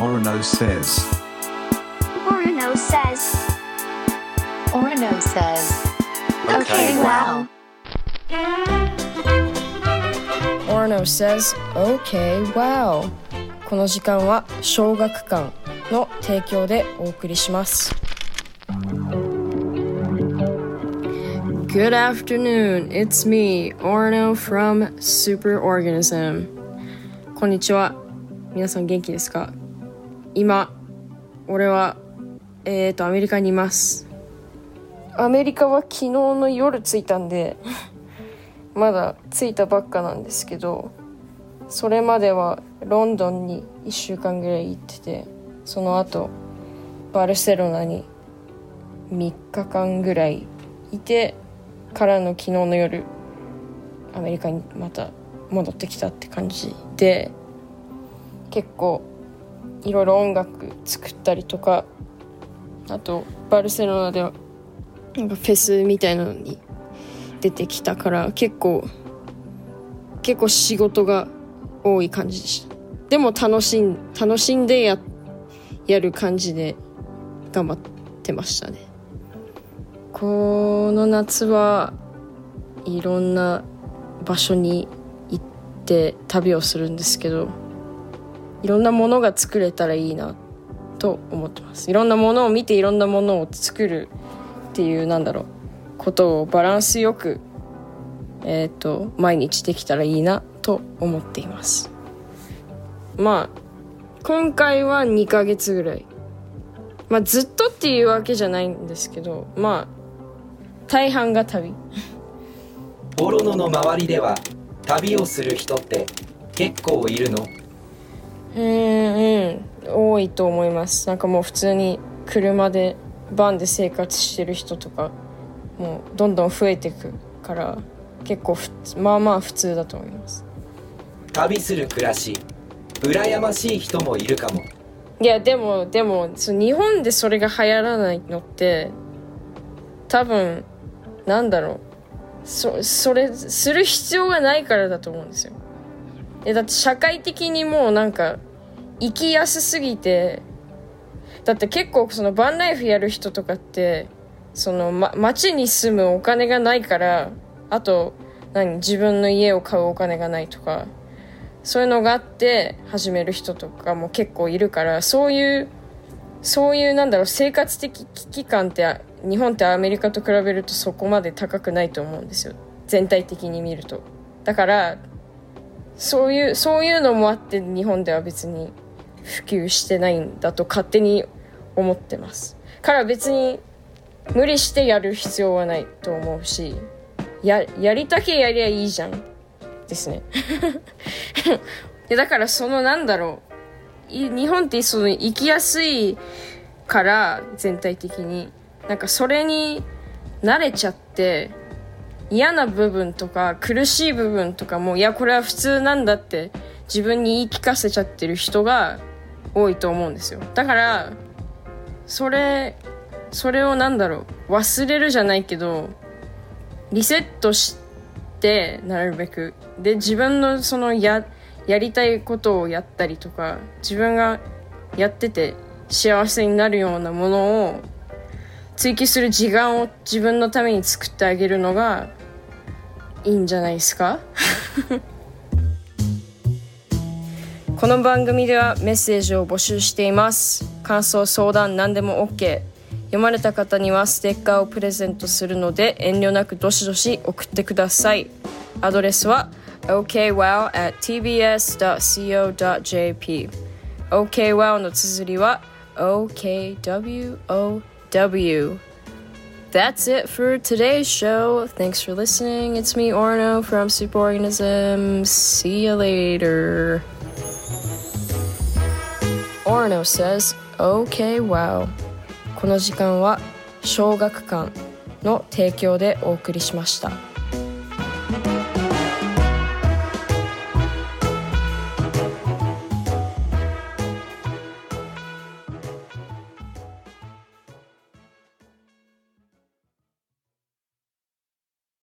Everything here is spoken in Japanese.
Orono says. Orono says. Orono says. Okay, wow. Orno says, OK, wow. この時間は小学館の提供でお送りします。Good afternoon, it's me, Orno from Superorganism. こんにちは。皆さん元気ですか今、俺は、えーと、アメリカにいます。アメリカは昨日の夜着いたんで、まだ着いたばっかなんですけどそれまではロンドンに1週間ぐらい行っててその後バルセロナに3日間ぐらいいてからの昨日の夜アメリカにまた戻ってきたって感じで結構いろいろ音楽作ったりとかあとバルセロナではなんかフェスみたいなのに出てきたから結構結構仕事が多い感じでした。でも楽しん楽しんでややる感じで頑張ってましたね。この夏はいろんな場所に行って旅をするんですけどいろんなものが作れたらいいなと思ってます。いろんなものを見ていろんなものを作るっていうなんだろうことをバランスよく、えー、と毎日できたらいいなと思っています。まあ今回は2ヶ月ぐらい。まあずっとっていうわけじゃないんですけどまあ大半が旅。オロノの周りでは旅をする人って結構いるの？うんうん多いと思います。なんかもう普通に車でバンで生活してる人とかもうどんどん増えていくから結構ふまあまあ普通だと思います。旅する暮らし羨ましい人もいるかも。いやでもでもそ日本でそれが流行らないのって多分なんだろう。そそれする必要がないからだと思うんですよえだって社会的にもうなんか生きやすすぎてだって結構そのバンライフやる人とかってその、ま、町に住むお金がないからあと何自分の家を買うお金がないとかそういうのがあって始める人とかも結構いるからそういうそういうなんだろう生活的危機感って日本ってアメリカと比べるとそこまで高くないと思うんですよ。全体的に見ると。だからそういうそういうのもあって日本では別に普及してないんだと勝手に思ってます。から別に無理してやる必要はないと思うしややりたけやりゃいいじゃんですね。でだからそのなんだろう日本ってその生きやすいから全体的に。なんかそれに慣れちゃって嫌な部分とか苦しい部分とかもいやこれは普通なんだって自分に言い聞かせちゃってる人が多いと思うんですよ。だからそれそれをなんだろう忘れるじゃないけどリセットしてなるべく。で自分のそのややりたいことをやったりとか自分がやってて幸せになるようなものを追求する時間を自分のために作ってあげるのがいいんじゃないですか？この番組ではメッセージを募集しています。感想相談何でも OK 読まれた方にはステッカーをプレゼントするので遠慮なくどしどし送ってください。アドレスは okwow at tbs.co.jp okwow の綴りは okwow That's it for today's show. Thanks for listening. It's me, Orno from Superorganism. See you later. Orno says, Okay, wow. この時間は小学館の提供でお送りしました。